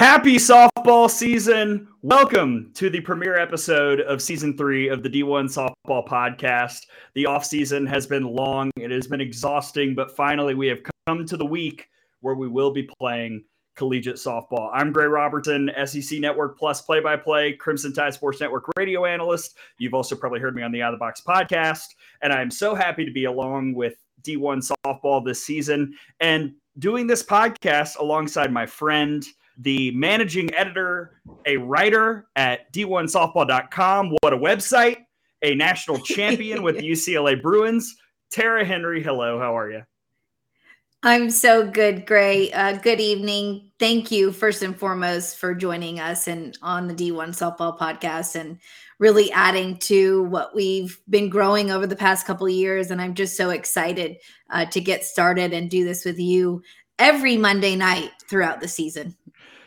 Happy softball season. Welcome to the premiere episode of season three of the D1 Softball Podcast. The off season has been long, it has been exhausting, but finally we have come to the week where we will be playing collegiate softball. I'm Gray Robertson, SEC Network Plus play by play, Crimson Tide Sports Network radio analyst. You've also probably heard me on the Out of the Box podcast, and I'm so happy to be along with D1 softball this season and doing this podcast alongside my friend the managing editor, a writer at d1softball.com. What a website! A national champion with the UCLA Bruins. Tara Henry, hello. How are you? I'm so good, Gray. Uh, good evening. Thank you, first and foremost, for joining us and on the D1 Softball Podcast and really adding to what we've been growing over the past couple of years. And I'm just so excited uh, to get started and do this with you every Monday night throughout the season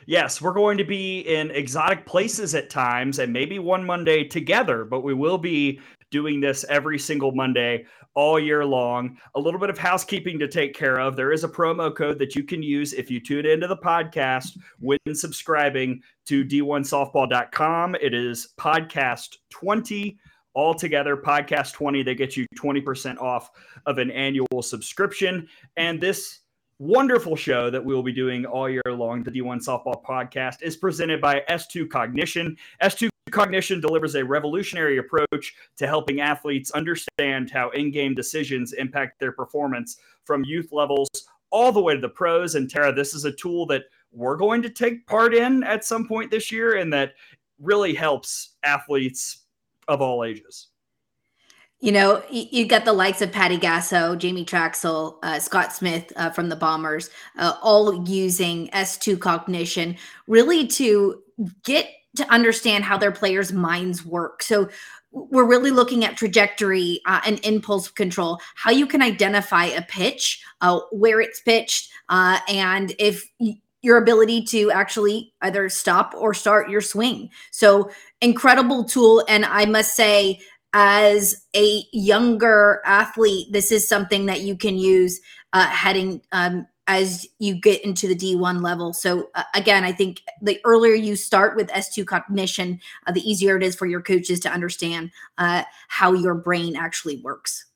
yes, we're going to be in exotic places at times and maybe one Monday together, but we will be doing this every single Monday all year long. A little bit of housekeeping to take care of. There is a promo code that you can use if you tune into the podcast when subscribing to d1softball.com. It is podcast 20 altogether podcast 20 they get you 20% off of an annual subscription and this wonderful show that we will be doing all year long. The D1 Softball Podcast is presented by S2 Cognition. S2 Cognition delivers a revolutionary approach to helping athletes understand how in game decisions impact their performance from youth levels all the way to the pros. And Tara, this is a tool that we're going to take part in at some point this year and that really helps athletes of all ages you know, you've got the likes of Patty Gasso, Jamie Trachsel, uh, Scott Smith uh, from the Bombers, uh, all using S2 cognition really to get to understand how their players' minds work. So we're really looking at trajectory uh, and impulse control, how you can identify a pitch, uh, where it's pitched, uh, and if your ability to actually either stop or start your swing. So incredible tool. And I must say, as a younger athlete, this is something that you can use uh, heading um, as you get into the D1 level. So, uh, again, I think the earlier you start with S2 cognition, uh, the easier it is for your coaches to understand uh, how your brain actually works.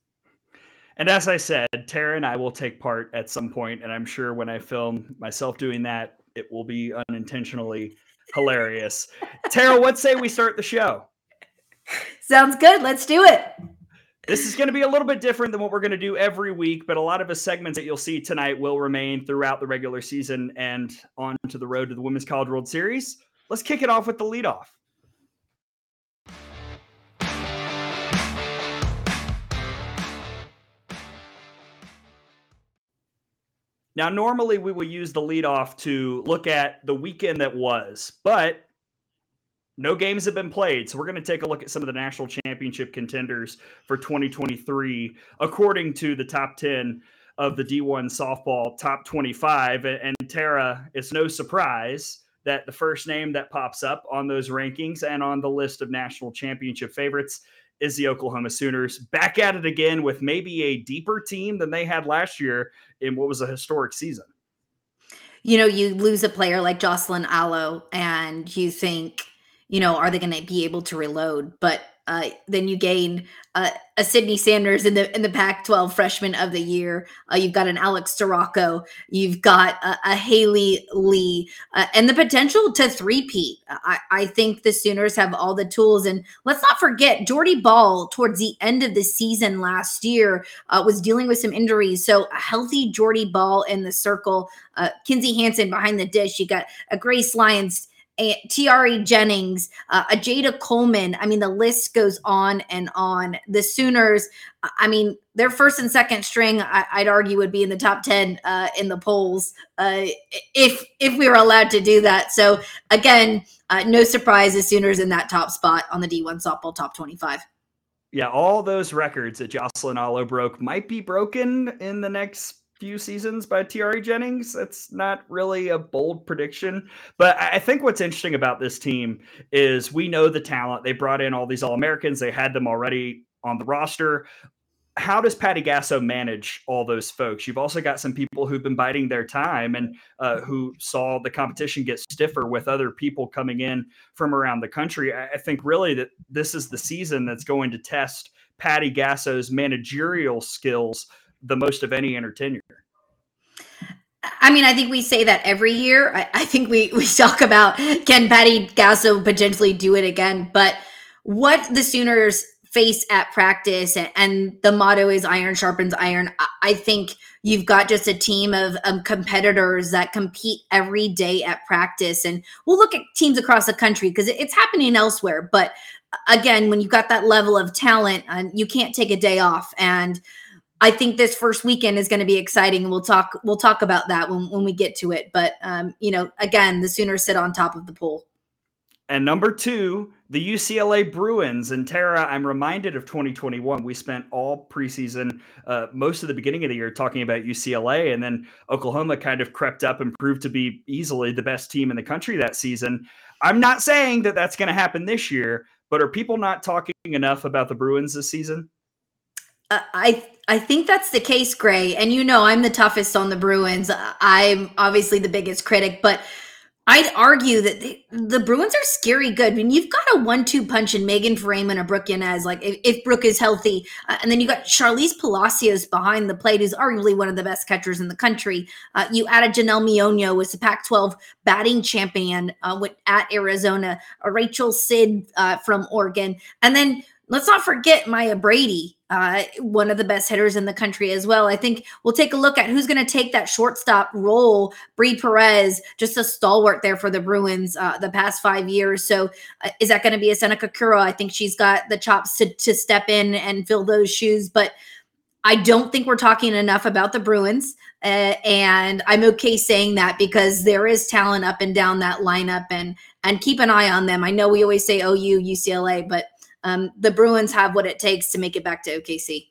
And as I said, Tara and I will take part at some point, and I'm sure when I film myself doing that, it will be unintentionally hilarious. Tara, what say we start the show? Sounds good. Let's do it. This is going to be a little bit different than what we're going to do every week, but a lot of the segments that you'll see tonight will remain throughout the regular season and on to the road to the Women's College World Series. Let's kick it off with the leadoff. Now, normally we will use the leadoff to look at the weekend that was, but no games have been played. So we're going to take a look at some of the national championship contenders for 2023, according to the top 10 of the D1 softball top 25. And Tara, it's no surprise that the first name that pops up on those rankings and on the list of national championship favorites is the Oklahoma Sooners. Back at it again with maybe a deeper team than they had last year in what was a historic season. You know, you lose a player like Jocelyn Alo, and you think, you know, are they going to be able to reload? But uh, then you gain uh, a Sydney Sanders in the in the Pac-12 Freshman of the Year. Uh, you've got an Alex Storako. You've got a, a Haley Lee, uh, and the potential to three-peat. I, I think the Sooners have all the tools. And let's not forget, Jordy Bahl towards the end of the season last year uh, was dealing with some injuries. So a healthy Jordy Bahl in the circle. Uh, Kinzie Hansen behind the dish. You got a Grace Lyons a Tiare Jennings, uh, a Jayda Coleman. I mean, the list goes on and on. The Sooners, I mean, their first and second string, I, would argue, would be in the top ten uh, in the polls uh, if if we were allowed to do that. So again, uh, no surprise, the Sooners in that top spot on the D1 softball top twenty-five. Yeah, all those records that Jocelyn Alo broke might be broken in the next few seasons by Tiare Jennings. That's not really a bold prediction. But I think what's interesting about this team is we know the talent. They brought in all these All Americans, they had them already on the roster. how does Patty Gasso manage all those folks? You've also got some people who've been biding their time and uh, who saw the competition get stiffer with other people coming in from around the country. I think really that this is the season that's going to test Patty Gasso's managerial skills the most of any in tenure. I mean, I think we say that every year. I, I think we we talk about can Patty Gasso potentially do it again, but what the Sooners face at practice and, and, the motto is iron sharpens iron i think you've got just a team of um, competitors that compete every day at practice and we'll look at teams across the country because it's happening elsewhere but again when you've got that level of talent uh, you can't take a day off and i think this first weekend is going to be exciting we'll talk we'll talk about that when, when we get to it but um, you know again the sooners sit on top of the pool and number two, the UCLA Bruins. And Tara, I'm reminded of 2021. We spent all preseason, uh, most of the beginning of the year, talking about UCLA. And then Oklahoma kind of crept up and proved to be easily the best team in the country that season. I'm not saying that that's going to happen this year, but are people not talking enough about the Bruins this season? Uh, I I think that's the case, Gray. And you know, I'm the toughest on the Bruins. I'm obviously the biggest critic, but I'd argue that the Bruins are scary good. I mean, you've got a one-two punch in Megan Faraimo or Brooke Yanez, like if, if Brooke is healthy, uh, and then you got Charlize Palacios behind the plate, who's arguably one of the best catchers in the country. Uh, you added Janelle Meono, was the Pac-12 batting champion uh, at Arizona, Rachel Sid uh, from Oregon, and then let's not forget Maya Brady, uh, one of the best hitters in the country as well. I think we'll take a look at who's going to take that shortstop role. Bree Perez, just a stalwart there for the Bruins uh, the past five years. So uh, is that going to be a Seneca Curo? I think she's got the chops to, to step in and fill those shoes. But I don't think we're talking enough about the Bruins. Uh, and I'm okay saying that because there is talent up and down that lineup and and keep an eye on them. I know we always say OU, UCLA, but um, the Bruins have what it takes to make it back to OKC.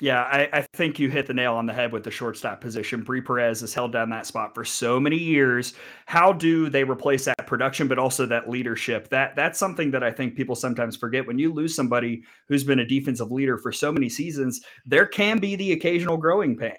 Yeah, I, I, think you hit the nail on the head with the shortstop position. Bree Perez has held down that spot for so many years. How do they replace that production, but also that leadership? That that's something that I think people sometimes forget. When you lose somebody who's been a defensive leader for so many seasons, there can be the occasional growing pain.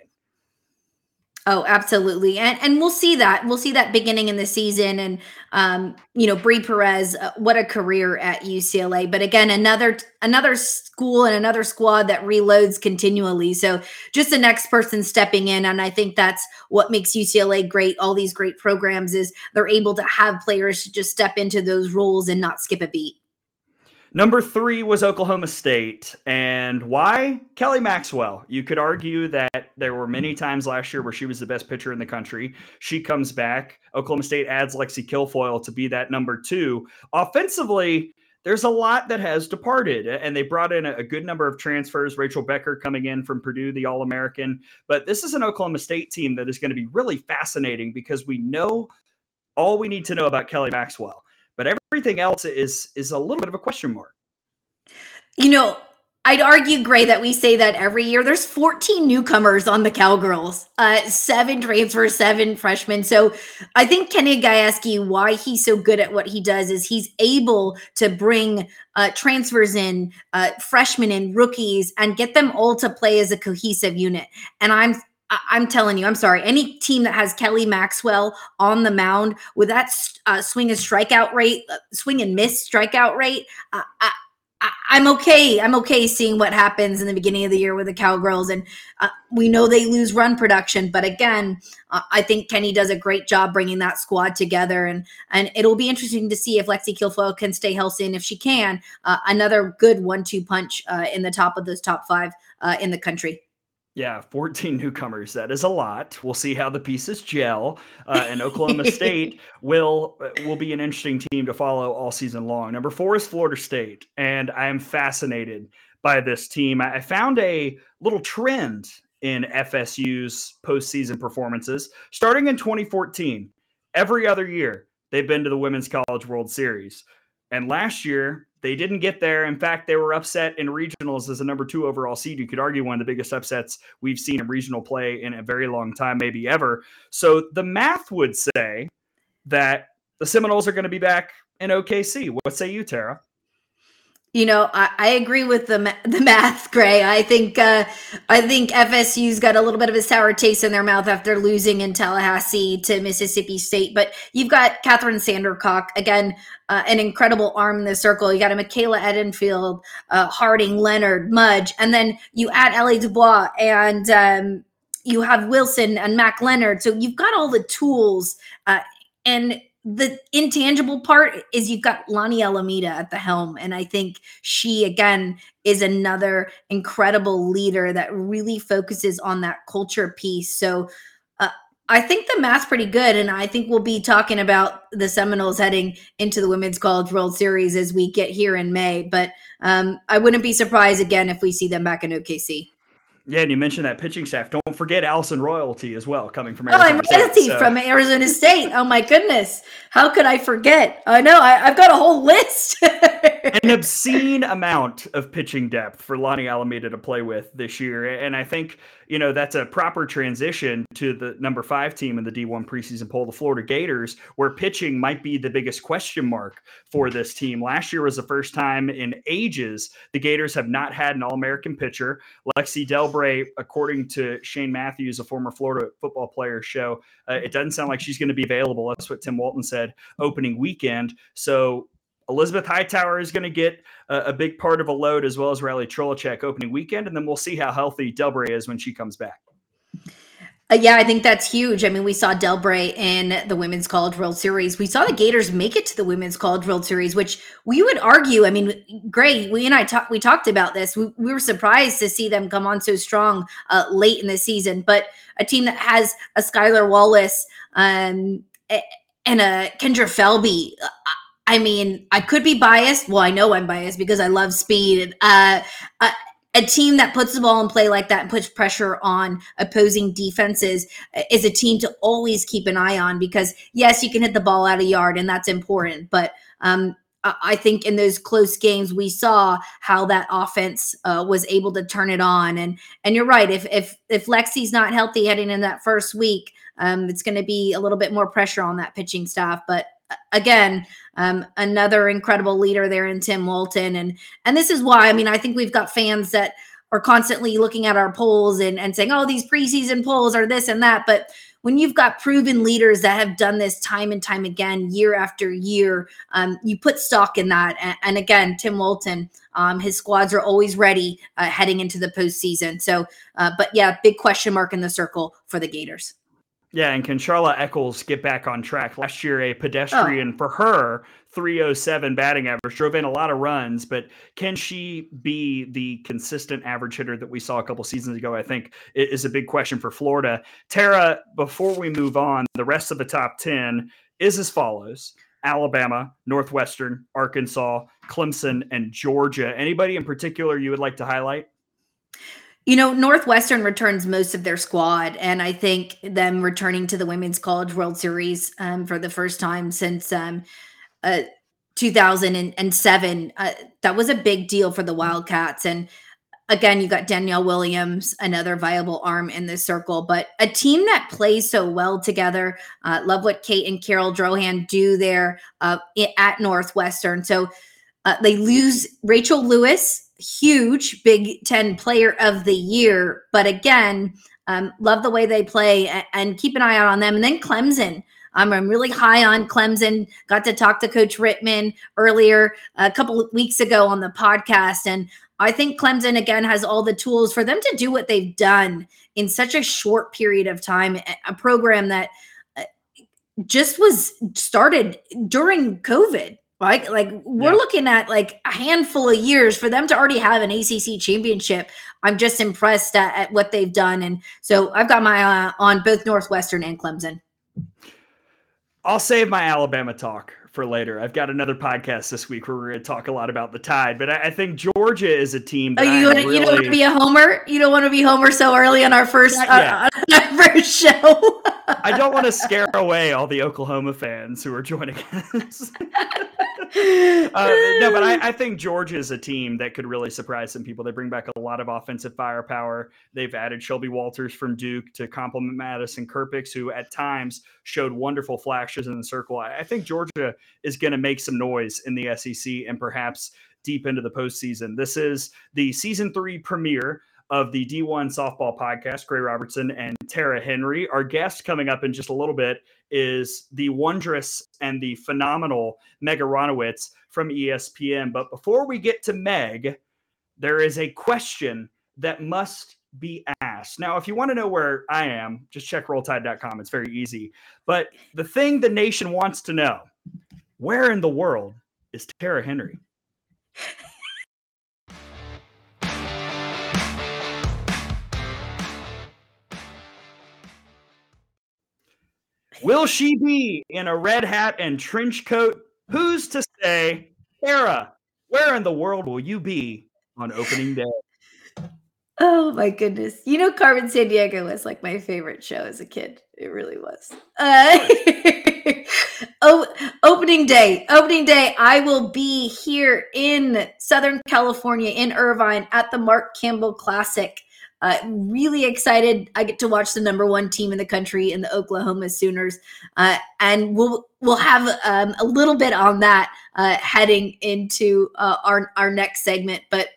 Oh, absolutely. And and we'll see that. We'll see that beginning in the season and um, you know, Bree Perez, uh, what a career at UCLA. But again, another another school and another squad that reloads continually. So just the next person stepping in and I think that's what makes UCLA great. All these great programs is they're able to have players just step into those roles and not skip a beat. Number three was Oklahoma State. And why? Kelly Maxwell. You could argue that there were many times last year where she was the best pitcher in the country. She comes back. Oklahoma State adds Lexi Kilfoyle to be that number two. Offensively, there's a lot that has departed, and they brought in a, good number of transfers. Rachel Becker coming in from Purdue, the All American. But this is an Oklahoma State team that is going to be really fascinating because we know all we need to know about Kelly Maxwell but everything else is is a little bit of a question mark. You know, I'd argue, Gray, that we say that every year. There's 14 newcomers on the Cowgirls, uh, seven transfers, seven freshmen. So I think Kenny Gajewski, why he's so good at what he does is he's able to bring uh, transfers in, uh, freshmen and rookies, and get them all to play as a cohesive unit. And I'm I- am telling you, I'm sorry. Any team that has Kelly Maxwell on the mound with that uh, swing and strikeout rate, uh, swing and miss strikeout rate, uh, I, am okay. I'm okay seeing what happens in the beginning of the year with the Cowgirls, and uh, we know they lose run production. But again, uh, I think Kenny does a great job bringing that squad together, and and it'll be interesting to see if Lexi Kilfoyle can stay healthy, and if she can, uh, another good one-two punch in the top of those top five in the country. Yeah, 14 newcomers. That is a lot. We'll see how the pieces gel. Uh, and Oklahoma State will uh, will be an interesting team to follow all season long. Number four is Florida State, and I am fascinated by this team. I found a little trend in FSU's postseason performances starting in 2014. Every other year, they've been to the Women's College World Series. And last year, they didn't get there. In fact, they were upset in regionals as a number two overall seed. You could argue one of the biggest upsets we've seen in regional play in a very long time, maybe ever. So the math would say that the Seminoles are going to be back in OKC. What say you, Tara? You know, I, I, agree with the the math, Gray. I think uh, I think FSU's got a little bit of a sour taste in their mouth after losing in Tallahassee to Mississippi State. But you've got Kathryn Sandercock again, uh, an incredible arm in the circle. You got a Michaela Edenfield, uh, Harding, Leonard, Mudge, and then you add Ellie Dubois and um, you have Wilson and Mac Leonard. So you've got all the tools uh, and the intangible part is you've got Lonni Alameda at the helm. And I think she, again, is another incredible leader that really focuses on that culture piece. So uh, I think the math's pretty good. And I think we'll be talking about the Seminoles heading into the Women's College World Series as we get here in May. But um, I wouldn't be surprised again if we see them back in OKC. Yeah, and you mentioned that pitching staff. Don't forget Allison Royalty as well, coming from oh, Arizona. Oh, I'm Royalty so. from Arizona State. Oh my goodness, how could I forget? I know I, have got a whole list. An obscene amount of pitching depth for Lonni Alameda to play with this year, and I think you know, that's a proper transition to the number five team in the D1 preseason poll, the Florida Gators, where pitching might be the biggest question mark for this team. Last year was the first time in ages the Gators have not had an All American pitcher. Lexi Delbrey, according to Shane Matthews, a former Florida football player, show uh, it doesn't sound like she's going to be available. That's what Tim Walton said opening weekend. So Elizabeth Hightower is going to get a, a, big part of a load as well as Rylee Trlicek opening weekend, and then we'll see how healthy Delbrey is when she comes back. Uh, yeah, I think that's huge. I mean, we saw Delbrey in the Women's College World Series. We saw the Gators make it to the Women's College World Series, which we would argue. I mean, great. We and I talked. We talked about this. We, we, were surprised to see them come on so strong uh, late in the season. But a team that has a Skylar Wallace um, and a Kendra Falby, uh, I mean, I could be biased. Well, I know I'm biased because I love speed. Uh, a, a team that puts the ball in play like that and puts pressure on opposing defenses is a team to always keep an eye on because, yes, you can hit the ball out of yard and that's important. But um, I think in those close games we saw how that offense uh, was able to turn it on, and and you're right. If if if Lexi's not healthy heading in that first week, um, it's going to be a little bit more pressure on that pitching staff. But again, um, another incredible leader there in Tim Walton. And and this is why I mean I think we've got fans that are constantly looking at our polls and, and saying, oh, these preseason polls are this and that. But when you've got proven leaders that have done this time and time again, year after year, um, you put stock in that. And, and again, Tim Walton, um, his squads are always ready uh, heading into the postseason. So, uh, but yeah, big question mark in the circle for the Gators. Yeah, and can Charla Echols get back on track? Last year, a pedestrian oh. for her 307 batting average drove in a lot of runs, but can she be the consistent average hitter that we saw a couple seasons ago? I think is a big question for Florida. Tara, before we move on, the rest of the top 10 is as follows Alabama, Northwestern, Arkansas, Clemson, and Georgia. Anybody in particular you would like to highlight? You know, Northwestern returns most of their squad, and I think them returning to the Women's College World Series um, for the first time since um, uh, 2007, uh, that was a big deal for the Wildcats. And again, you got Danielle Williams, another viable arm in this circle, but a team that plays so well together. Uh, love what Kate and Caryl Drohan do there uh, at Northwestern. So uh, they lose Rachel Lewis huge Big Ten Player of the Year. But again, um, love the way they play and, keep an eye out on them. And then Clemson. Um, I'm really high on Clemson. Got to talk to Coach Rittman earlier a couple of weeks ago on the podcast. And I think Clemson, again, has all the tools for them to do what they've done in such a short period of time. A program that uh, just was started during COVID right? Like we're yeah. looking at like a handful of years for them to already have an ACC championship. I'm just impressed at, at what they've done, and so I've got my eye uh, on both Northwestern and Clemson. I'll save my Alabama talk for later. I've got another podcast this week where we're going to talk a lot about the Tide, but I, I think Georgia is a team. oh, you, really... you don't want to be a homer? You don't want to be homer so early on our first uh, on our first show. I don't want to scare away all the Oklahoma fans who are joining us. uh, no, but I, I, think Georgia is a team that could really surprise some people. They bring back a lot of offensive firepower. They've added Shelby Walters from Duke to complement Madison Kerpics, who at times showed wonderful flashes in the circle. I, I think Georgia is going to make some noise in the SEC and perhaps deep into the postseason. This is the season three premiere of the D1 softball podcast, Gray Robertson and Tara Henry. Our guest coming up in just a little bit is the wondrous and the phenomenal Meg Aronowitz from ESPN. But before we get to Meg, there is a question that must be asked. Now, if you want to know where I am, just check rolltide.com. It's very easy. But the thing the nation wants to know where in the world is Tara Henry? Will she be in a red hat and trench coat? Who's to say? Tara, where in the world will you be on opening day? Oh my goodness. You know, Carmen Sandiego was like my favorite show as a kid. It really was. Uh, oh, opening day. Opening day. I will be here in Southern California, in Irvine, at the Mark Campbell Classic. Uh, really excited. I get to watch the number one team in the country in the Oklahoma Sooners, uh, and we'll we'll have um, a little bit on that uh, heading into uh, our our next segment. But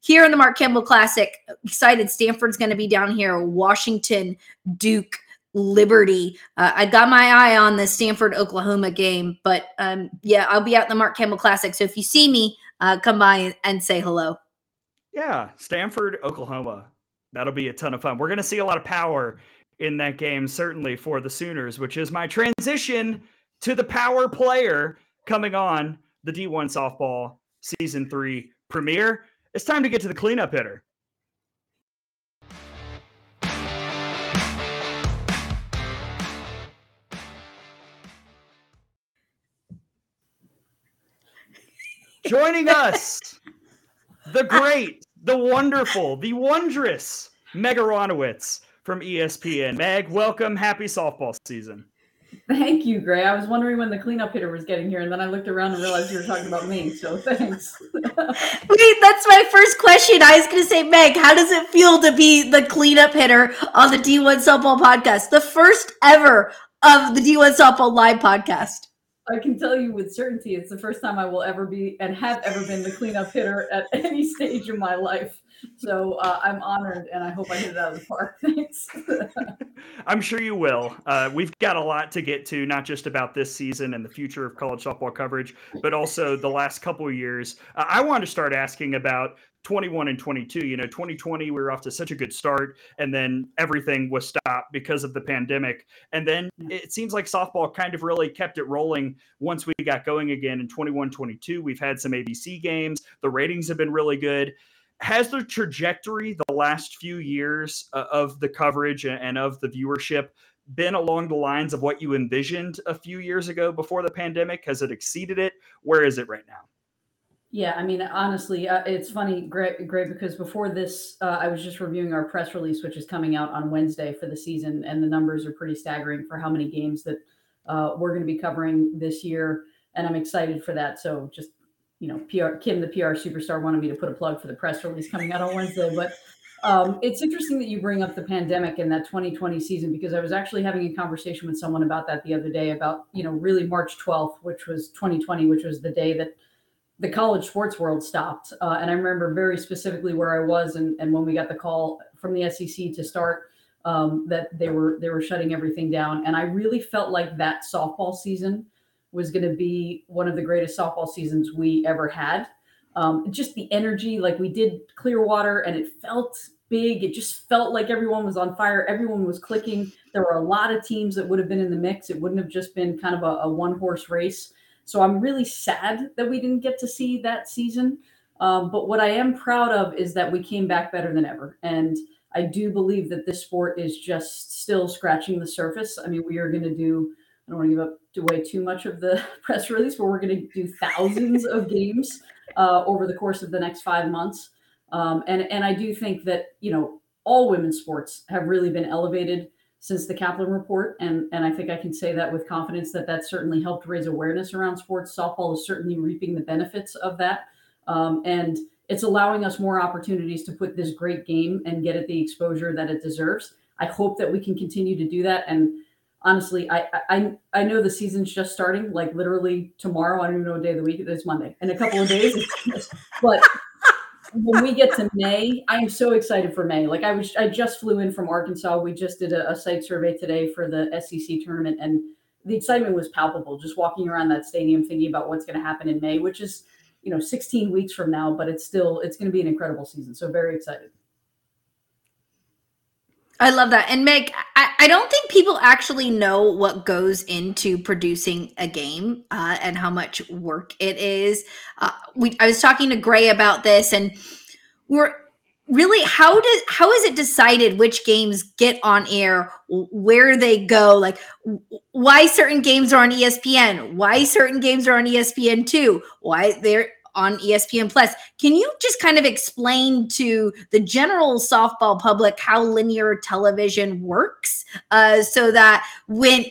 here in the Mark Campbell Classic, excited. Stanford's going to be down here. Washington, Duke. Liberty. Uh, I got my eye on the Stanford Oklahoma game, but um, yeah, I'll be out in the Mark Campbell Classic. So if you see me, uh, come by and say hello. Yeah, Stanford, Oklahoma that'll be a ton of fun. We're going to see a lot of power in that game, certainly for the Sooners, which is my transition to the power player coming on the D1 softball season three premiere. It's time to get to the cleanup hitter. Joining us, the great the wonderful, the wondrous Meg Aronowitz from ESPN. Meg, welcome. Happy softball season. Thank you, Gray. I was wondering when the cleanup hitter was getting here, and then I looked around and realized you were talking about me. So thanks. Wait, that's my first question. I was going to say, Meg, how does it feel to be the cleanup hitter on the D1 Softball podcast, the first ever of the D1 Softball Live podcast? I can tell you with certainty it's the first time I will ever be and have ever been the cleanup hitter at any stage of my life. So uh, I'm honored and I hope I hit it out of the park. Thanks. I'm sure you will. Uh, we've got a lot to get to, not just about this season and the future of college softball coverage, but also the last couple of years. Uh, I want to start asking about 21 and 22. You know, 2020, we were off to such a good start, and then everything was stopped because of the pandemic. And then it seems like softball kind of really kept it rolling once we got going again in 21 22. We've had some ABC games, the ratings have been really good. Has the trajectory the last few years uh, of the coverage and of the viewership been along the lines of what you envisioned a few years ago before the pandemic? Has it exceeded it? Where is it right now? Yeah, I mean, honestly, uh, it's funny, great, great, because before this, uh, I was just reviewing our press release, which is coming out on Wednesday for the season, and the numbers are pretty staggering for how many games that uh, we're going to be covering this year, and I'm excited for that. So, just you know, PR Kim, the PR superstar, wanted me to put a plug for the press release coming out on Wednesday, but. Um, it's interesting that you bring up the pandemic and that 2020 season because I was actually having a conversation with someone about that the other day about, you know, really March 12th, which was 2020, which was the day that the college sports world stopped. Uh, and I remember very specifically where I was and, and when we got the call from the SEC to start um, that they were they were shutting everything down. And I really felt like that softball season was going to be one of the greatest softball seasons we ever had. Um, just the energy, like we did Clearwater, and it felt big. It just felt like everyone was on fire. Everyone was clicking. There were a lot of teams that would have been in the mix. It wouldn't have just been kind of a, a one horse race. So I'm really sad that we didn't get to see that season. Um, but what I am proud of is that we came back better than ever. And I do believe that this sport is just still scratching the surface. I mean, we are going to do, I don't want to give up away too much of the press release, but we're going to do thousands of games uh, over the course of the next five months. Um, and, and I do think that, you know, all women's sports have really been elevated since the Kaplan report. And, and I think I can say that with confidence that that certainly helped raise awareness around sports. Softball is certainly reaping the benefits of that. Um, and it's allowing us more opportunities to put this great game and get it the exposure that it deserves. I hope that we can continue to do that. And honestly, I, I I know the season's just starting, like literally tomorrow. I don't even know what day of the week it is. Monday in a couple of days, but when we get to May, I am so excited for May. Like I was, I just flew in from Arkansas. We just did a, a site survey today for the SEC tournament, and the excitement was palpable. Just walking around that stadium, thinking about what's going to happen in May, which is you know 16 weeks from now, but it's still it's going to be an incredible season. So very excited. I love that. And Meg, I, I, don't think people actually know what goes into producing a game uh, and how much work it is. Uh, we, I was talking to Gray about this, and we're really how does how is it decided which games get on air, where they go, like why certain games are on ESPN, why certain games are on ESPN two, why they're on ESPN Plus. Can you just kind of explain to the general softball public how linear television works uh, so that when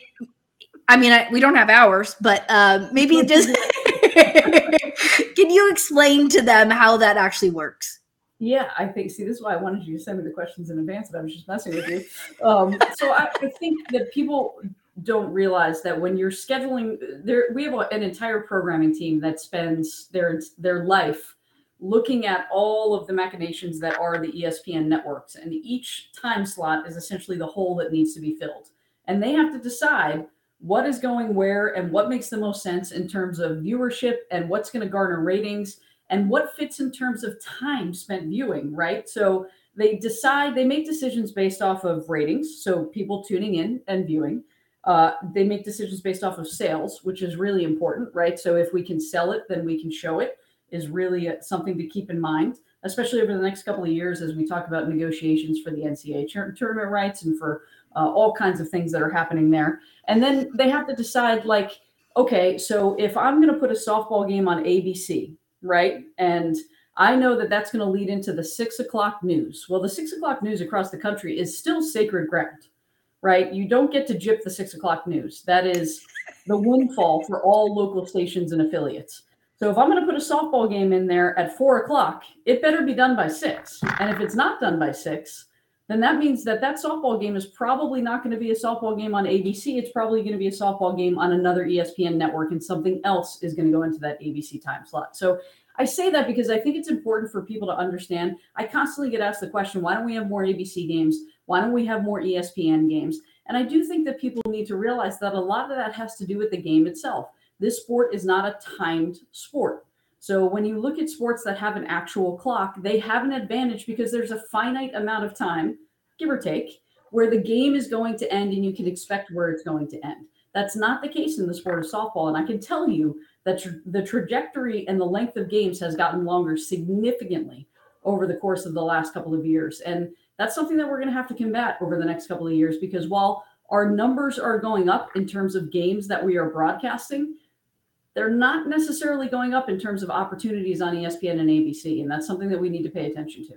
I mean, I, we don't have hours, but uh, maybe just can you explain to them how that actually works? Yeah, I think. See, this is why I wanted you to send me the questions in advance, but I was just messing with you. Um, so I, I think that people don't realize that when you're scheduling there we have an entire programming team that spends their their life looking at all of the machinations that are the ESPN networks. And each time slot is essentially the hole that needs to be filled. And they have to decide what is going where and what makes the most sense in terms of viewership and what's going to garner ratings and what fits in terms of time spent viewing right? So they decide they make decisions based off of ratings. So people tuning in and viewing uh, they make decisions based off of sales, which is really important, right? So if we can sell it, then we can show it, is really something to keep in mind, especially over the next couple of years as we talk about negotiations for the NCAA tournament rights and for uh, all kinds of things that are happening there. And then they have to decide, like, okay, so if I'm going to put a softball game on ABC, right? And I know that that's going to lead into the six o'clock news. Well, the six o'clock news across the country is still sacred ground right? You don't get to jip the six o'clock news. That is the windfall for all local stations and affiliates. So if I'm going to put a softball game in there at four o'clock, it better be done by six. And if it's not done by six, then that means that that softball game is probably not going to be a softball game on ABC. It's probably going to be a softball game on another ESPN network, and something else is going to go into that ABC time slot. So I say that because I think it's important for people to understand. I constantly get asked the question, why don't we have more ABC games? Why don't we have more ESPN games? And I do think that people need to realize that a lot of that has to do with the game itself. This sport is not a timed sport. So when you look at sports that have an actual clock, they have an advantage because there's a finite amount of time, give or take, where the game is going to end and you can expect where it's going to end. That's not the case in the sport of softball. And I can tell you that the trajectory and the length of games has gotten longer significantly over the course of the last couple of years. And that's something that we're going to have to combat over the next couple of years because while our numbers are going up in terms of games that we are broadcasting, they're not necessarily going up in terms of opportunities on ESPN and ABC. And that's something that we need to pay attention to.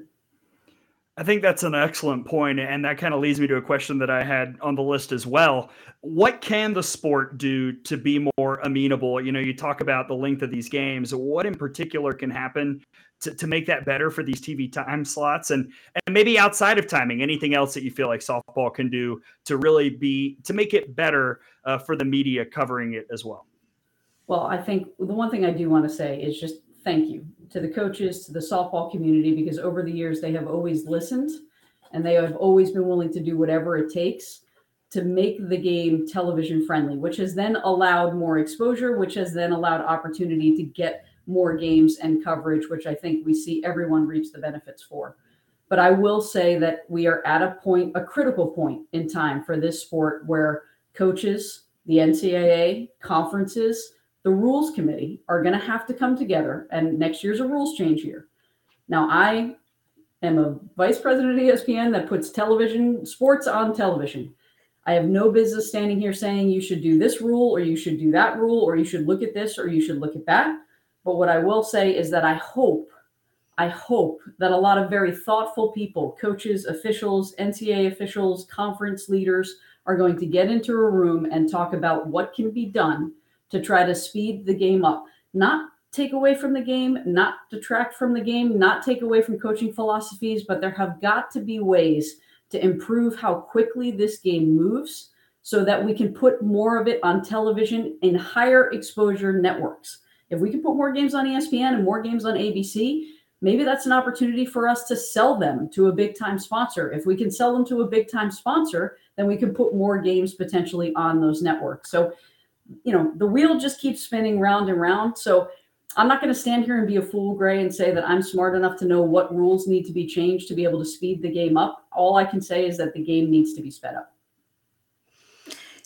I think that's an excellent point, and that kind of leads me to a question that I had on the list as well. What can the sport do to be more amenable? You know, you talk about the length of these games. What in particular can happen to, to make that better for these TV time slots and and maybe outside of timing, anything else that you feel like softball can do to really be to make it better uh, for the media covering it as well. Well, I think the one thing I do want to say is just thank you to the coaches, to the softball community, because over the years they have always listened and they have always been willing to do whatever it takes to make the game television friendly, which has then allowed more exposure, which has then allowed opportunity to get more games and coverage, which I think we see everyone reaps the benefits for. But I will say that we are at a point, a critical point in time for this sport where coaches, the NCAA, conferences, the rules committee are going to have to come together. And next year's a rules change year. Now, I am a vice president of ESPN that puts television sports on television. I have no business standing here saying you should do this rule or you should do that rule or you should look at this or you should look at that. But what I will say is that I hope, I hope that a lot of very thoughtful people, coaches, officials, NCAA officials, conference leaders, are going to get into a room and talk about what can be done to try to speed the game up, not take away from the game, not detract from the game, not take away from coaching philosophies, but there have got to be ways to improve how quickly this game moves so that we can put more of it on television in higher exposure networks. If we can put more games on ESPN and more games on ABC, maybe that's an opportunity for us to sell them to a big time sponsor. If we can sell them to a big time sponsor, then we can put more games potentially on those networks. So, you know, the wheel just keeps spinning round and round. So, I'm not going to stand here and be a fool, Gray, and say that I'm smart enough to know what rules need to be changed to be able to speed the game up. All I can say is that the game needs to be sped up.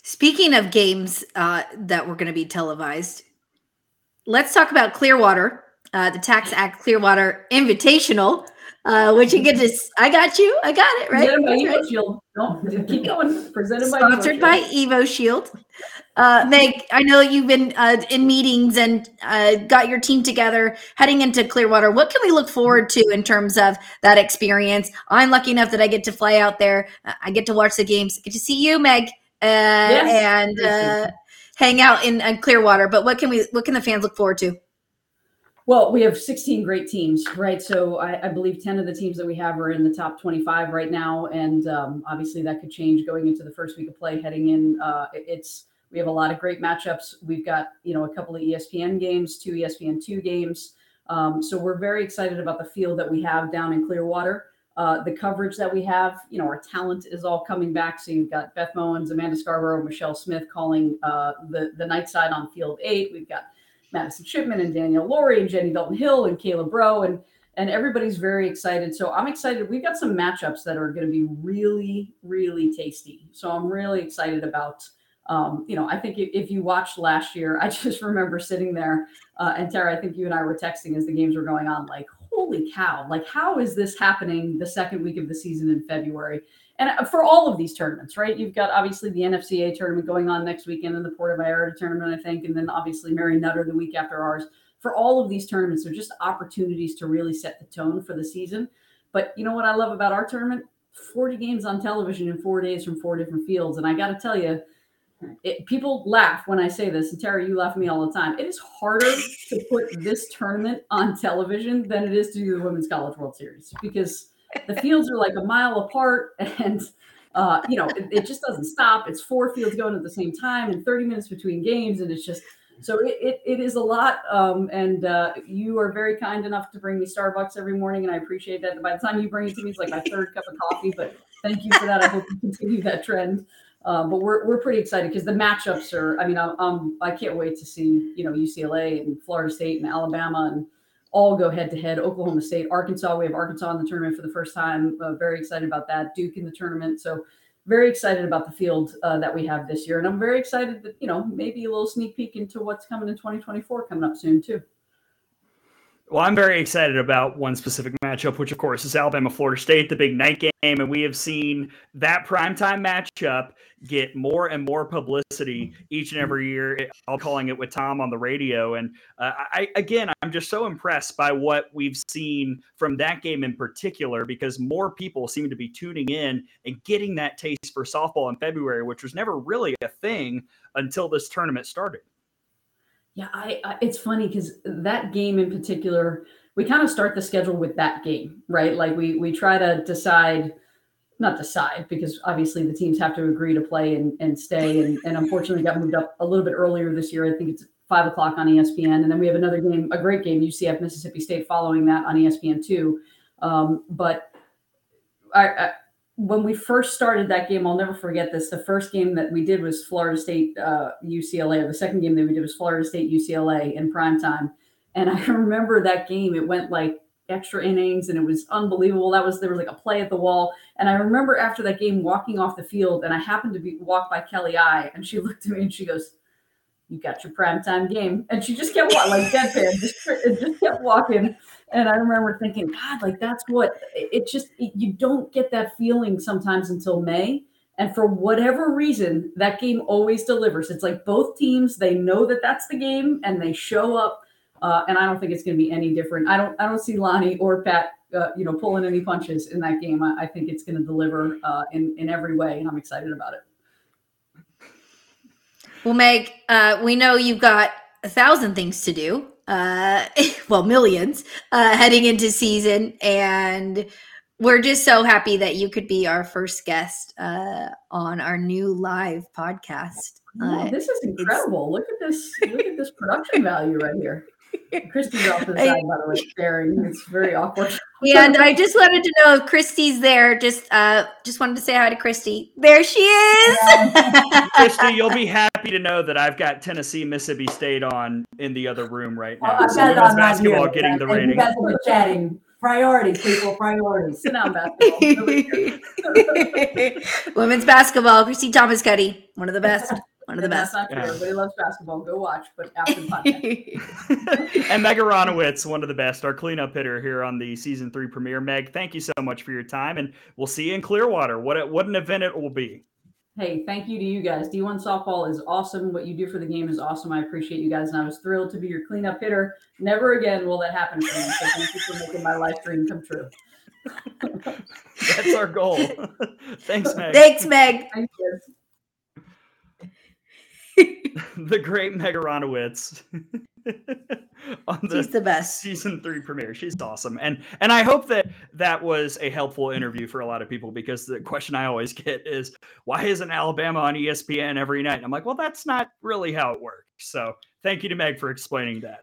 Speaking of games uh, that were going to be televised, let's talk about Clearwater, uh, the TaxAct Clearwater Invitational, uh, which you get to. I got you. I got it right. Presented by Evo Shield. No, keep going. Presented by Sponsored by Evo Shield. Uh, Meg, I know you've been uh, in meetings and uh, got your team together heading into Clearwater. What can we look forward to in terms of that experience? I'm lucky enough that I get to fly out there. I get to watch the games. Get to see you, Meg uh, yes, and uh, hang out in, in Clearwater. But what can we? What can the fans look forward to? Well, we have 16 great teams, right? So I, I, believe 10 of the teams that we have are in the top 25 right now, and um, obviously that could change going into the first week of play. Heading in, uh, it's we have a lot of great matchups. We've got you know a couple of ESPN games, two ESPN two games. Um, so we're very excited about the field that we have down in Clearwater uh, the coverage that we have, you know, our talent is all coming back. So you've got Beth Mowins, Amanda Scarborough, Michelle Smith calling uh, the the night side on field eight. We've got Madison Shipman and Danielle Lawrie and Jenny Dalton Hill and Kayla Braud and and everybody's very excited. So I'm excited. We've got some matchups that are going to be really really tasty. So I'm really excited about. Um, you know, I think if, if, you watched last year, I just remember sitting there, uh, and Tara, I think you and I were texting as the games were going on, like, holy cow, like how is this happening the second week of the season in February? And uh, for all of these tournaments, right? You've got obviously the NFCA tournament going on next weekend and the Puerto Vallarta tournament, I think, and then obviously Mary Nutter the week after ours. For all of these tournaments, they're just opportunities to really set the tone for the season. But you know what I love about our tournament? 40 games on television in four days from four different fields. And I got to tell you, it, people laugh when I say this, and Terry, you laugh at me all the time. It is harder to put this tournament on television than it is to do the Women's College World Series because the fields are like a mile apart, and uh, you know it, it, just doesn't stop. It's four fields going at the same time, and 30 minutes between games, and it's just so it, it, it is a lot. Um, and uh, you are very kind enough to bring me Starbucks every morning, and I appreciate that. By the time you bring it to me, it's like my third cup of coffee. But thank you for that. I hope you continue that trend. Um, but we're, we're pretty excited because the matchups are. I mean, I'm, I'm I can't wait to see you know UCLA and Florida State and Alabama and all go head to head. Oklahoma State, Arkansas. We have Arkansas in the tournament for the first time. Uh, very excited about that. Duke in the tournament. So very excited about the field uh, that we have this year, and I'm very excited that you know maybe a little sneak peek into what's coming in 2024 coming up soon too. Well, I'm very excited about one specific matchup, which of course is Alabama Florida State, the big night game. And we have seen that primetime matchup get more and more publicity each and every year. I'm calling it with Tom on the radio. And uh, I, again, I'm just so impressed by what we've seen from that game in particular, because more people seem to be tuning in and getting that taste for softball in February, which was never really a thing until this tournament started. Yeah, I, I it's funny because that game in particular, we kind of start the schedule with that game, right? Like we we try to decide, not decide because obviously the teams have to agree to play and, and stay, and, and unfortunately got moved up a little bit earlier this year. I think it's five o'clock on ESPN, and then we have another game, a great game, UCF Mississippi State, following that on ESPN two. Um, but I, I when we first started that game, I'll never forget this. The first game that we did was Florida State uh, UCLA. The second game that we did was Florida State UCLA in prime time. And I remember that game. It went like extra innings and it was unbelievable. That was there was like a play at the wall. And I remember after that game walking off the field and I happened to be walk by Kelly I and she looked at me and she goes, You got your prime time game. And she just kept walking like deadpan, just, just kept walking. And I remember thinking, God, like that's what it just, you don't get that feeling sometimes until May. And for whatever reason, that game always delivers. It's like both teams, they know that that's the game and they show up. Uh, and I don't think it's going to be any different. I don't, I don't see Lonni or Pat, uh, you know, pulling any punches in that game. I, I think it's going to deliver uh, in in every way, and I'm excited about it. Well, Meg, uh, we know you've got a thousand things to do uh, well, millions uh, heading into season. And we're just so happy that you could be our first guest uh, on our new live podcast. Oh, this is incredible! Look at this! Look at this production value right here. Christy's off the side, by the way, staring. It's very awkward. and I just wanted to know if Christy's there. Just uh just wanted to say hi to Christy. There she is. Christy, you'll be happy to know that I've got Tennessee, Mississippi State on in the other room right now. Oh, so women's basketball getting the and rating. You guys have been chatting. Priorities, people, priorities. Sit down, basketball. Women's basketball, Christy Thomas Cuddy, one of the best. One of the That's best. not true. Yeah. Everybody loves basketball. Go watch, but after the podcast. and Meg Aronowitz, one of the best, our cleanup hitter here on the season three premiere. Meg, thank you so much for your time, and we'll see you in Clearwater. What a, what an event it will be. Hey, thank you to you guys. D1 softball is awesome. What you do for the game is awesome. I appreciate you guys, and I was thrilled to be your cleanup hitter. Never again will that happen for me. So thank you for making my life dream come true. That's our goal. Thanks, Meg. Thanks, Meg. Thank you. the great Meg Aronowitz on the She's the best. season three premiere. She's awesome, and and I hope that that was a helpful interview for a lot of people because the question I always get is why isn't Alabama on ESPN every night? And I'm like, well, that's not really how it works. So thank you to Meg for explaining that.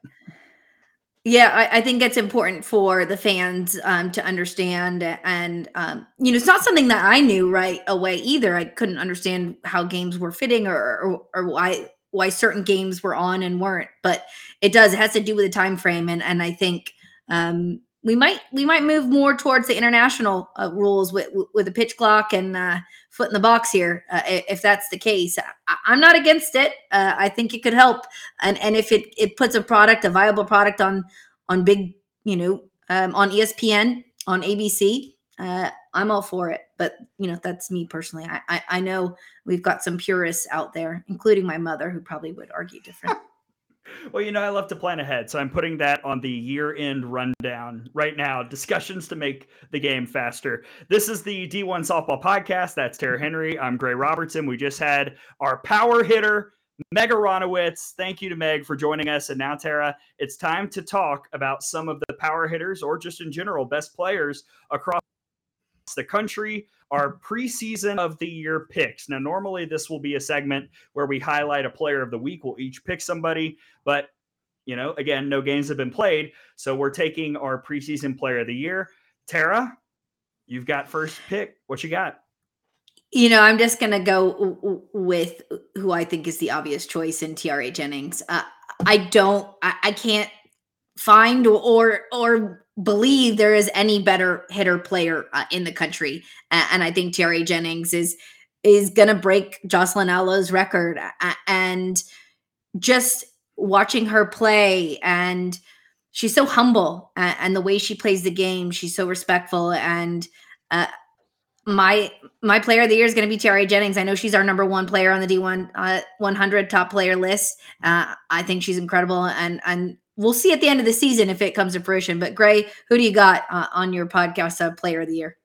Yeah, I, I think it's important for the fans um, to understand. And, um, you know, it's not something that I knew right away either. I couldn't understand how games were fitting or, or, or why why certain games were on and weren't. But it does, it has to do with the time frame. And, and I think um, we might we might move more towards the international uh, rules with with a pitch clock and uh, foot in the box here uh, if that's the case I, i'm not against it uh, i think it could help and and if it it puts a product a viable product on on big you know um, on espn on abc uh, i'm all for it but you know that's me personally I, I i know we've got some purists out there including my mother who probably would argue different Well, you know, I love to plan ahead, so I'm putting that on the year-end rundown right now. Discussions to make the game faster. This is the D1 Softball Podcast. That's Tara mm-hmm. Henry. I'm Gray Robertson. We just had our power hitter, Meg Aronowitz. Thank you to Meg for joining us. And now, Tara, it's time to talk about some of the power hitters, or just in general, best players across the country. Our preseason of the year picks. Now, normally this will be a segment where we highlight a player of the week. We'll each pick somebody. But, you know, again, no games have been played. So we're taking our preseason player of the year. Tara, you've got first pick. What you got? You know, I'm just gonna go w- w- with who I think is the obvious choice in Tiare Jennings. Uh, I don't, I, I can't find or or believe there is any better hitter player uh, in the country, A- and I think Tiare Jennings is is gonna break Jocelyn Alo's record. A- And just watching her play and she's so humble and the way she plays the game she's so respectful and uh, my my player of the year is going to be Tiare Jennings. I know she's our number one player on the D1 uh, 100 top player list. Uh, I think she's incredible, and and we'll see at the end of the season if it comes to fruition. But Gray, who do you got uh, on your podcast uh, player of the year?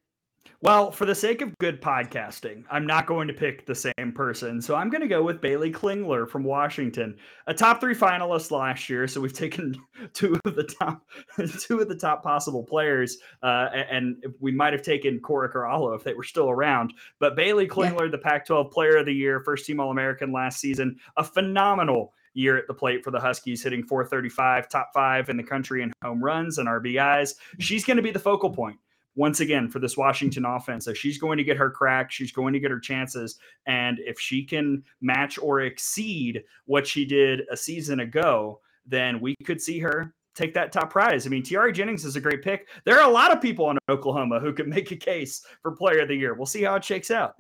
Well, for the sake of good podcasting, I'm not going to pick the same person. So I'm going to go with Bailey Klingler from Washington, a top three finalist last year. So we've taken two of the top, two of the top possible players, uh, and we might have taken Cora Corallo if they were still around. But Bailey Klingler, the Pac-12 Player of the Year, first team All-American last season, a phenomenal year at the plate for the Huskies, hitting 435, top five in the country in home runs and RBIs. She's going to be the focal point once again for this Washington offense. So she's going to get her crack. She's going to get her chances. And if she can match or exceed what she did a season ago, then we could see her take that top prize. I mean, Tiare Jennings is a great pick. There are a lot of people in Oklahoma who can make a case for player of the year. We'll see how it shakes out.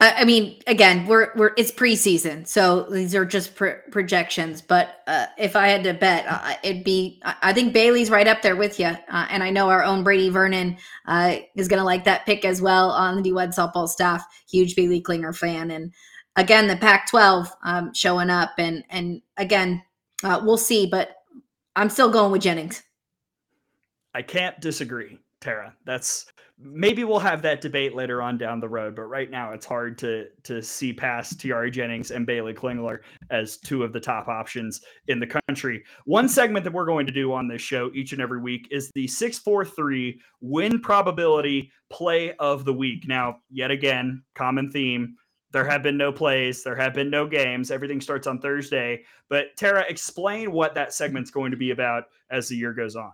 I I mean, again, we're we're it's preseason, so these are just pro- projections. But uh, if I had to bet, uh, it'd be I I think Bailey's right up there with you, uh, and I know our own Brady Vernon uh, is going to like that pick as well on the D1 softball staff. Huge Bailey Klingler fan, and again, the Pac-12 um, showing up, and and again, uh, we'll see. But I'm still going with Jennings. I can't disagree, Tara. That's maybe we'll have that debate later on down the road. But right now, it's hard to to see past Tiare Jennings and Bailey Klingler as two of the top options in the country. One segment that we're going to do on this show each and every week is the six four three win probability play of the week. Now, yet again, common theme. There have been no plays. There have been no games. Everything starts on Thursday. But Tara, explain what that segment's going to be about as the year goes on.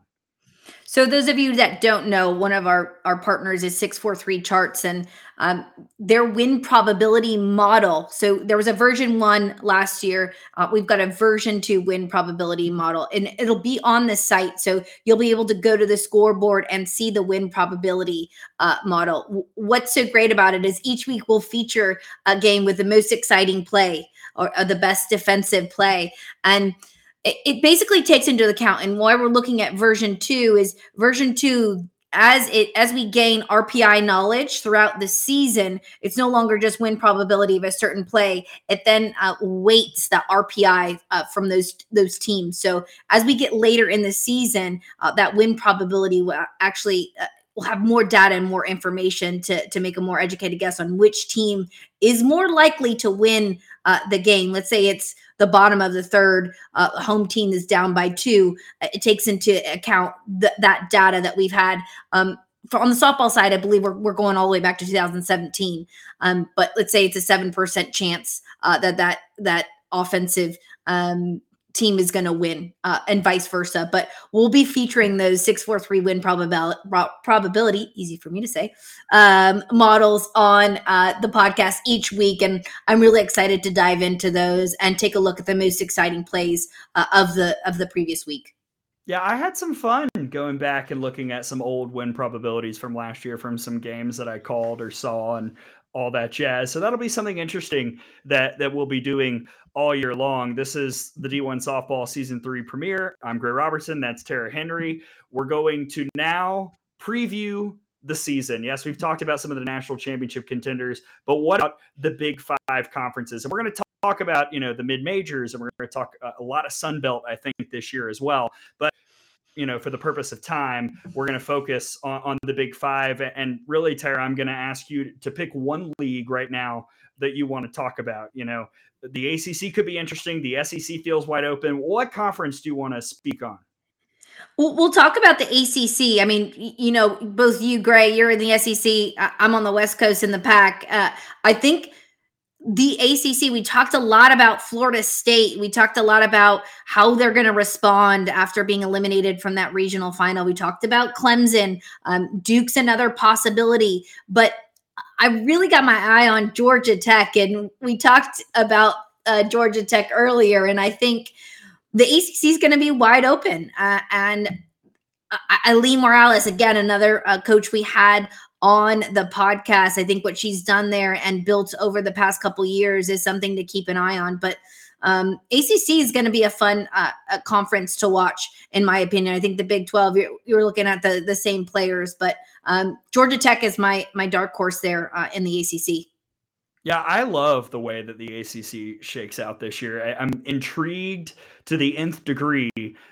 So those of you that don't know, one of our our partners is 643 charts and um, their win probability model. So there was a version one last year. Uh, we've got a version two win probability model and it'll be on the site. So you'll be able to go to the scoreboard and see the win probability uh, model. What's so great about it is each week we'll feature a game with the most exciting play or, or the best defensive play. And it, basically takes into account and why we're looking at version two is version two as it as we gain RPI knowledge throughout the season, it's no longer just win probability of a certain play. It then uh, weights the RPI uh, from those those teams. So as we get later in the season, uh, that win probability will actually uh, will have more data and more information to to make a more educated guess on which team is more likely to win uh, the game. Let's say it's the bottom of the third, uh, home team is down by two. Uh, it takes into account th- that data that we've had. Um, for on the softball side, I believe we're, we're going all the way back to 2017. Um, but let's say it's a seven percent chance uh, that that that offensive um, team is going to win uh, and vice versa. But we'll be featuring those 643 win probability, probability easy for me to say, um, models on uh, the podcast each week. And I'm really excited to dive into those and take a look at the most exciting plays uh, of the of the previous week. Yeah, I had some fun going back and looking at some old win probabilities from last year from some games that I called or saw and all that jazz. So that'll be something interesting that that we'll be doing all year long. This is the D1 softball season three premiere. I'm Gray Robertson. That's Tara Henry. We're going to now preview the season. Yes, we've talked about some of the national championship contenders, but what about the big five conferences? And we're going to talk about, you know, the mid majors and we're going to talk uh, a lot of Sun Belt, I think, this year as well. But you know, for the purpose of time, we're going to focus on, on, the big five. And really, Tara, I'm going to ask you to pick one league right now that you want to talk about. You know, the ACC could be interesting. The SEC feels wide open. What conference do you want to speak on? We'll, talk about the ACC. I mean, you know, both you, Gray, you're in the SEC. I'm on the West Coast in the pack. Uh, I think the ACC, we talked a lot about Florida State. We talked a lot about how they're going to respond after being eliminated from that regional final. We talked about Clemson. Um, Duke's another possibility. But I really got my eye on Georgia Tech, and we talked about uh, Georgia Tech earlier, and I think the ACC is going to be wide open. Uh, and Aileen Morales, again, another uh, coach we had on the podcast. I think what she's done there and built over the past couple years is something to keep an eye on. But um, ACC is going to be a fun uh, a conference to watch, in my opinion. I think the Big Twelve, you're, you're looking at the the same players, but um, Georgia Tech is my my dark horse there uh, in the ACC. Yeah, I love the way that the ACC shakes out this year. I, am intrigued to the nth degree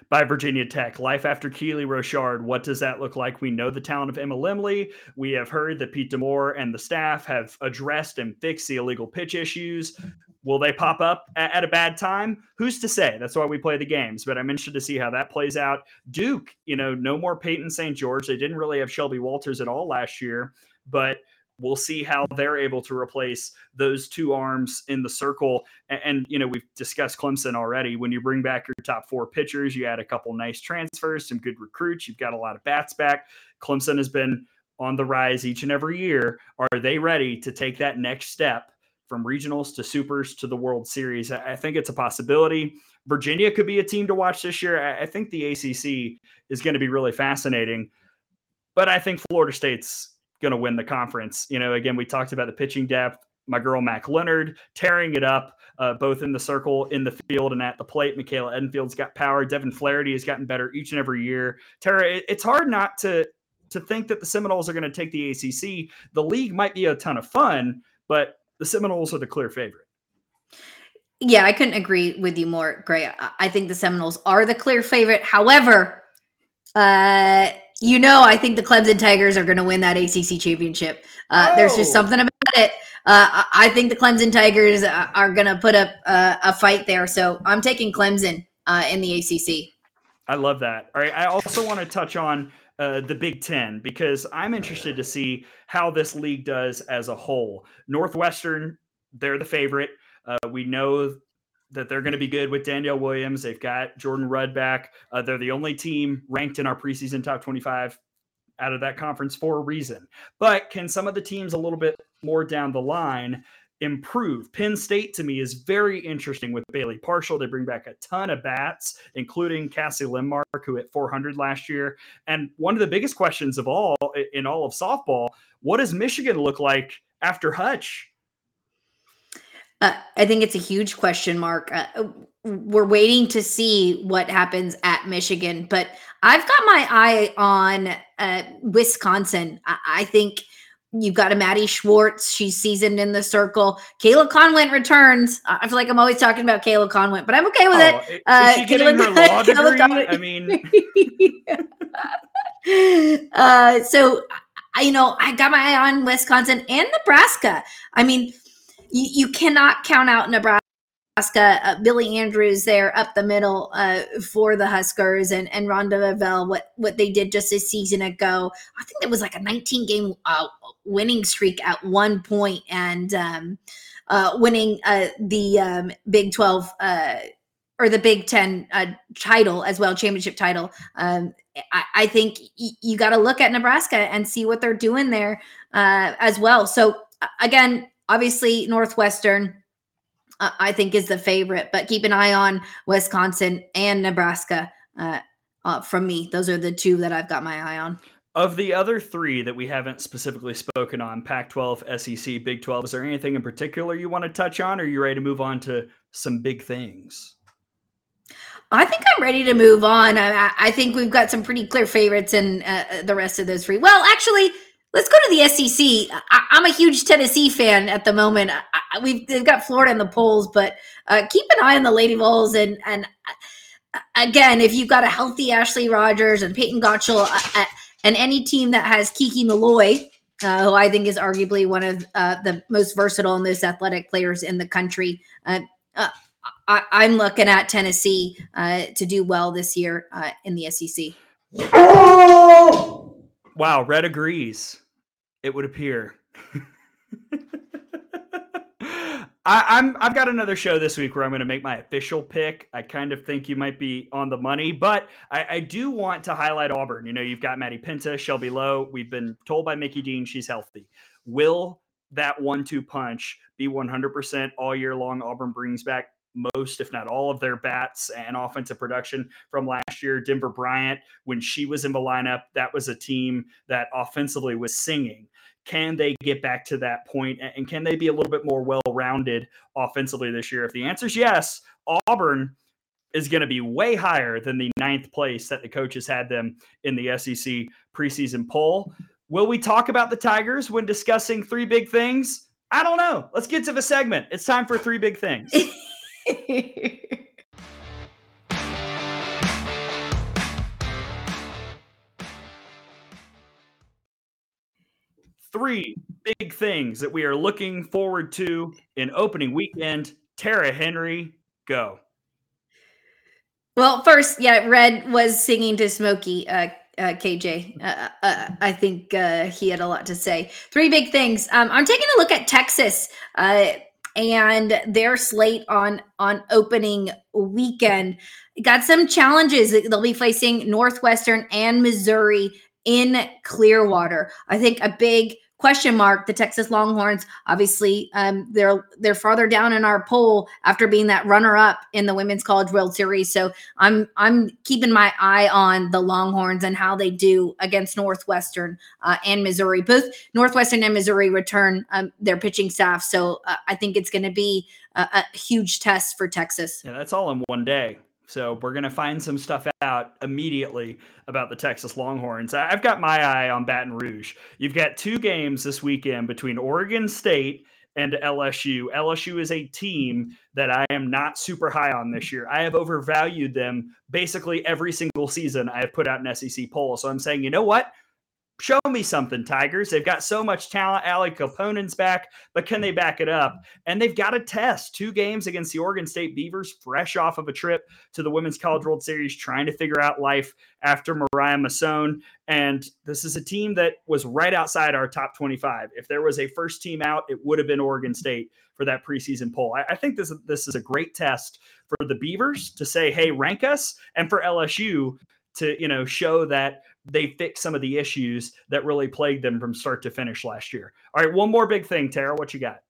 by Virginia Tech. Life after Keely Rochard. What does that look like? We know the talent of Emma Lemley. We have heard that Pete D'Amour and the staff have addressed and fixed the illegal pitch issues. Will they pop up at, at, a bad time? Who's to say? That's why we play the games. But I'm interested to see how that plays out. Duke, you know, no more Peyton St. George. They didn't really have Shelby Walters at all last year, but we'll see how they're able to replace those two arms in the circle. And, and, you know, we've discussed Clemson already. When you bring back your top four pitchers, you add a couple nice transfers, some good recruits. You've got a lot of bats back. Clemson has been on the rise each and every year. Are they ready to take that next step? from regionals to supers to the World Series. I think it's a possibility. Virginia could be a team to watch this year. I think the ACC is going to be really fascinating, but I think Florida State's going to win the conference. You know, again, we talked about the pitching depth. My girl Mack Leonard tearing it up, uh, both in the circle, in the field, and at the plate. Michaela Edenfield's got power. Devyn Flaherty has gotten better each and every year. Tara, it, it's hard not to to think that the Seminoles are going to take the ACC. The league might be a ton of fun, but the Seminoles are the clear favorite. Yeah, I couldn't agree with you more, Gray. I think the Seminoles are the clear favorite. However, uh, You know, I think the Clemson Tigers are going to win that ACC championship. Uh, oh. There's just oh. something about it. Uh, I think the Clemson Tigers uh, are going to put up uh, a fight there. So I'm taking Clemson uh, in the ACC. I love that. All right. I also want to touch on uh, the Big Ten because I'm interested to see how this league does as a whole. Northwestern, they're the favorite. Uh, we know that they're going to be good with Danielle Williams. They've got Jordyn Rudd back. Uh, they're the only team ranked in our preseason top 25 out of that conference for a reason. But can some of the teams a little bit more down the line improve? Penn State to me is very interesting with Bailey Partial. They bring back a ton of bats, including Cassie Lindmark, who hit 400 last year. And one of the biggest questions of all in all of softball, what does Michigan look like after Hutch? Uh, I think it's a huge question mark. Uh, uh, we're waiting to see what happens at Michigan, but I've got my eye on uh, Wisconsin. I-, I, think you've got a Maddie Schwartz. She's seasoned in the circle. Kayla Konwent returns. I feel like I'm always talking about Kayla Konwent, but I'm okay with oh, it. Uh, she getting Kayla, her law degree? I mean, uh, so I, you know, I got my eye on Wisconsin and Nebraska. I mean you, you cannot count out Nebraska. Uh, Billie Andrews there up the middle uh, for the Huskers and and Rhonda Revelle, what what they did just a season ago. I think it was like a 19 game uh, winning streak at one point and um, uh, winning uh, the um, Big 12 uh, or the Big Ten title as well, championship title. Um, I, I, think y- you got to look at Nebraska and see what they're doing there as well. So again, Obviously, Northwestern, uh, I think, is the favorite, but keep an eye on Wisconsin and Nebraska uh, uh, from me. Those are the two that I've got my eye on. Of the other three that we haven't specifically spoken on, Pac 12, SEC, Big 12, is there anything in particular you want to touch on, or are you ready to move on to some big things? I think I'm ready to move on. I, I think we've got some pretty clear favorites in uh, the rest of those three. Well, actually, Let's go to the SEC. I, am a huge Tennessee fan at the moment. I, we've they've got Florida in the polls, but uh, keep an eye on the Lady Vols. And and uh, again, if you've got a healthy Ashley Rogers and Payton Gottshall, uh, uh, and any team that has Kiki Milloy, uh, who I think is arguably one of uh, the most versatile and most athletic players in the country, I, am looking at Tennessee to do well this year in the SEC. Wow, Red agrees. It would appear. I, am I've got another show this week where I'm going to make my official pick. I kind of think you might be on the money, but I, I do want to highlight Auburn. You know, you've got Maddie Penta, Shelby Lowe. We've been told by Mickey Dean she's healthy. Will that one-two punch be 100% all year long? Auburn brings back most, if not all, of their bats and offensive production from last year. Denver Bryant, when she was in the lineup, that was a team that offensively was singing. Can they get back to that point, and can they be a little bit more well-rounded offensively this year? If the answer is yes, Auburn is going to be way higher than the ninth place that the coaches had them in the SEC preseason poll. Will we talk about the Tigers when discussing three big things? I don't know. Let's get to the segment. It's time for three big things. Three big things that we are looking forward to in opening weekend. Tara Henry, go. Well, first, yeah, Red was singing to Smokey. Uh, uh, KJ. Uh, uh, I think uh, he had a lot to say. Three big things. Um, I'm taking a look at Texas. Uh, and their slate on on opening weekend got some challenges they'll be facing northwestern and missouri in clearwater. I think a big question mark the texas longhorns obviously um, they're they're farther down in our poll after being that runner up in the women's college world series. So i'm i'm keeping my eye on the longhorns and how they do against northwestern uh, and missouri. Both northwestern and missouri return um, their pitching staff. So uh, i think it's going to be a, a huge test for texas. Yeah that's all in one day so we're going to find some stuff out immediately about the Texas Longhorns. I've got my eye on Baton Rouge. You've got two games this weekend between Oregon State and LSU. LSU is a team that I am not super high on this year. I have overvalued them basically every single season I have put out an SEC poll. So I'm saying, you know what? Show me something, Tigers. They've got so much talent. Ali Kilponen's back, but can they back it up? And they've got a test two games against the Oregon State Beavers, fresh off of a trip to the Women's College World Series, trying to figure out life after Mariah Mazon. And this is a team that was right outside our top 25. If there was a first team out, it would have been Oregon State for that preseason poll. I, I think this, this is a great test for the Beavers to say, hey, rank us, and for LSU to you know show that they fixed some of the issues that really plagued them from start to finish last year. All right, one more big thing, Tara. What you got?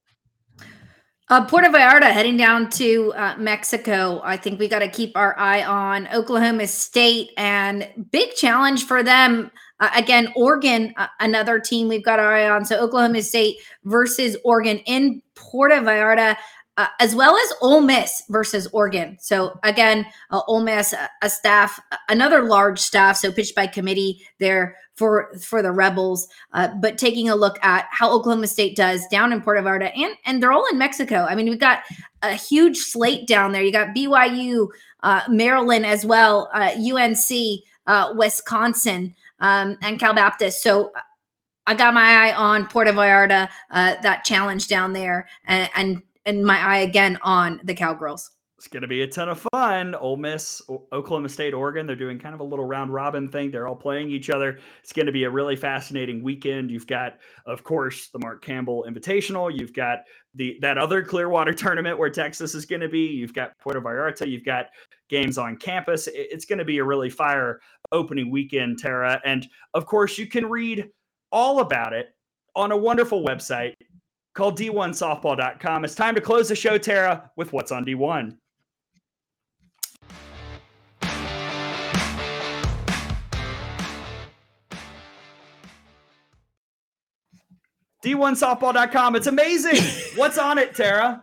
Uh, Puerto Vallarta heading down to uh, Mexico. I think we got to keep our eye on Oklahoma State and big challenge for them. Uh, again, Oregon, uh, another team we've got our eye on. So Oklahoma State versus Oregon in Puerto Vallarta uh, as well as Ole Miss versus Oregon. So again, uh, Ole Miss, a, a staff, another large staff, so pitched by committee there for for the Rebels. Uh, but taking a look at how Oklahoma State does down in Puerto Vallarta, and and they're all in Mexico. I mean, we've got a huge slate down there. You got BYU, uh, Maryland as well, UNC, uh, uh, Wisconsin, um, and Cal Baptist. So I got my eye on Puerto Vallarta, uh, that challenge down there, and, and and my eye again on the Cowgirls. It's going to be a ton of fun. Ole Miss, Oklahoma State, Oregon, they're doing kind of a little round robin thing. They're all playing each other. It's going to be a really fascinating weekend. You've got, of course, the Mark Campbell Invitational. You've got the that other Clearwater tournament where Texas is going to be. You've got Puerto Vallarta. You've got games on campus. It's going to be a really fire opening weekend, Tara. And of course, you can read all about it on a wonderful website, called D1Softball.com. It's time to close the show, Tara, with what's on D1. D1Softball.com. It's amazing. What's on it, Tara?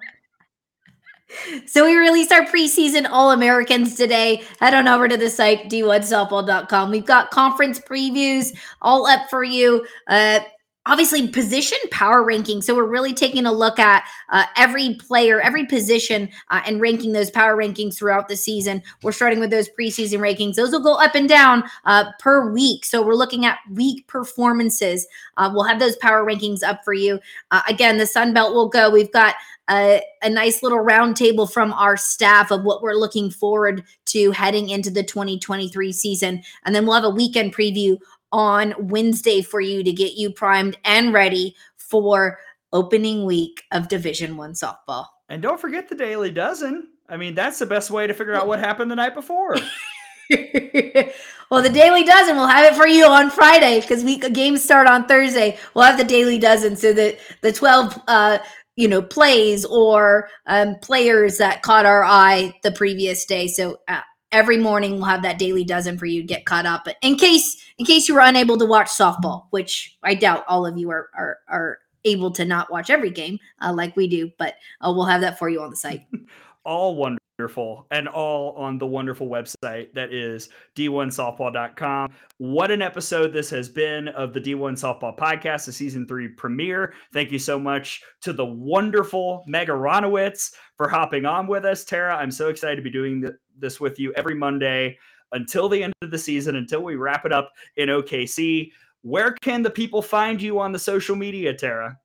So we released our preseason All Americans today. Head on over to the site, d1softball.com. We've got conference previews all up for you. Uh, obviously position power ranking. So we're really taking a look at uh, every player every position uh, and ranking those power rankings throughout the season. We're starting with those preseason rankings. Those will go up and down uh, per week. So we're looking at week performances. Uh, we'll have those power rankings up for you. Uh, again the sun belt will go. We've got a, a, nice little roundtable from our staff of what we're looking forward to heading into the 2023 season. And then we'll have a weekend preview on Wednesday for you to get you primed and ready for opening week of Division 1 softball. And don't forget the daily dozen. I mean, that's the best way to figure out what happened the night before. well, the daily dozen, we'll have it for you on Friday because we games start on Thursday. We'll have the daily dozen so that the 12 uh, you know plays or um, players that caught our eye the previous day. So uh, every morning we'll have that daily dozen for you to get caught up. But in case in case you were unable to watch softball, which I doubt all of you are are, are able to not watch every game uh, like we do, but uh, we'll have that for you on the site. all wonderful and all on the wonderful website that is d1softball.com. What an episode this has been of the D1 Softball Podcast, the season three premiere. Thank you so much to the wonderful Meg Aronowitz for hopping on with us. Tara, I'm so excited to be doing this with you every Monday until the end of the season, until we wrap it up in OKC. Where can the people find you on the social media, Tara?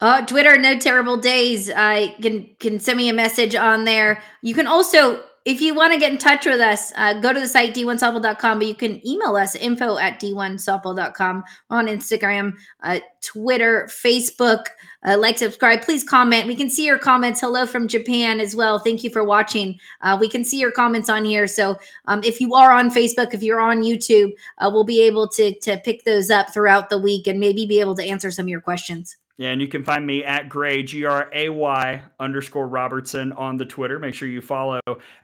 Uh, Twitter, no terrible days. I can can send me a message on there. You can also if you want to get in touch with us, uh, go to the site d1softball.com, but you can email us info at d1softball.com on Instagram, uh, Twitter, Facebook. Uh, like, subscribe. Please comment. We can see your comments. Hello from Japan as well. Thank you for watching. Uh, we can see your comments on here. So um, if you are on Facebook, if you're on YouTube, uh, we'll be able to, to pick those up throughout the week and maybe be able to answer some of your questions. Yeah, and you can find me at Gray, G R A Y underscore Robertson on the Twitter. Make sure you follow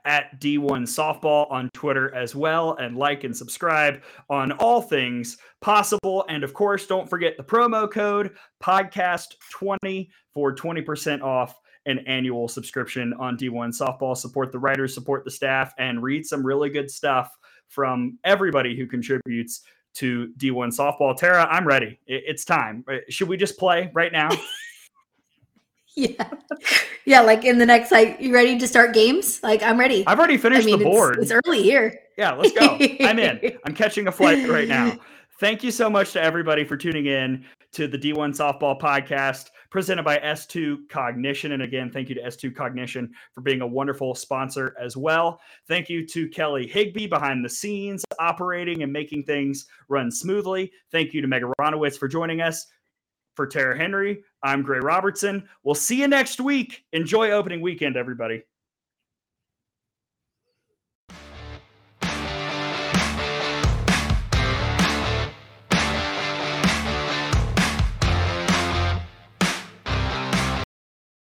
at D1 Softball on Twitter as well, and like and subscribe on all things possible. And of course, don't forget the promo code podcast20 for 20% off an annual subscription on D1 Softball. Support the writers, support the staff, and read some really good stuff from everybody who contributes to D1 softball. Tara, I'm ready. It's time. Uh, should we just play right now? yeah, yeah. Like in the next, like, you ready to start games? Like, I'm ready. I've already finished I mean, the it's- board. It's, early here. Yeah, let's go. I'm in. I'm catching a flight right now. Thank you so much to everybody for tuning in to the D1 Softball Podcast presented by S2 Cognition. And again, thank you to S2 Cognition for being a wonderful sponsor as well. Thank you to Kelly Higby behind the scenes, operating and making things run smoothly. Thank you to Meg Aronowitz for joining us. For Tara Henry, I'm Gray Robertson. We'll see you next week. Enjoy opening weekend, everybody.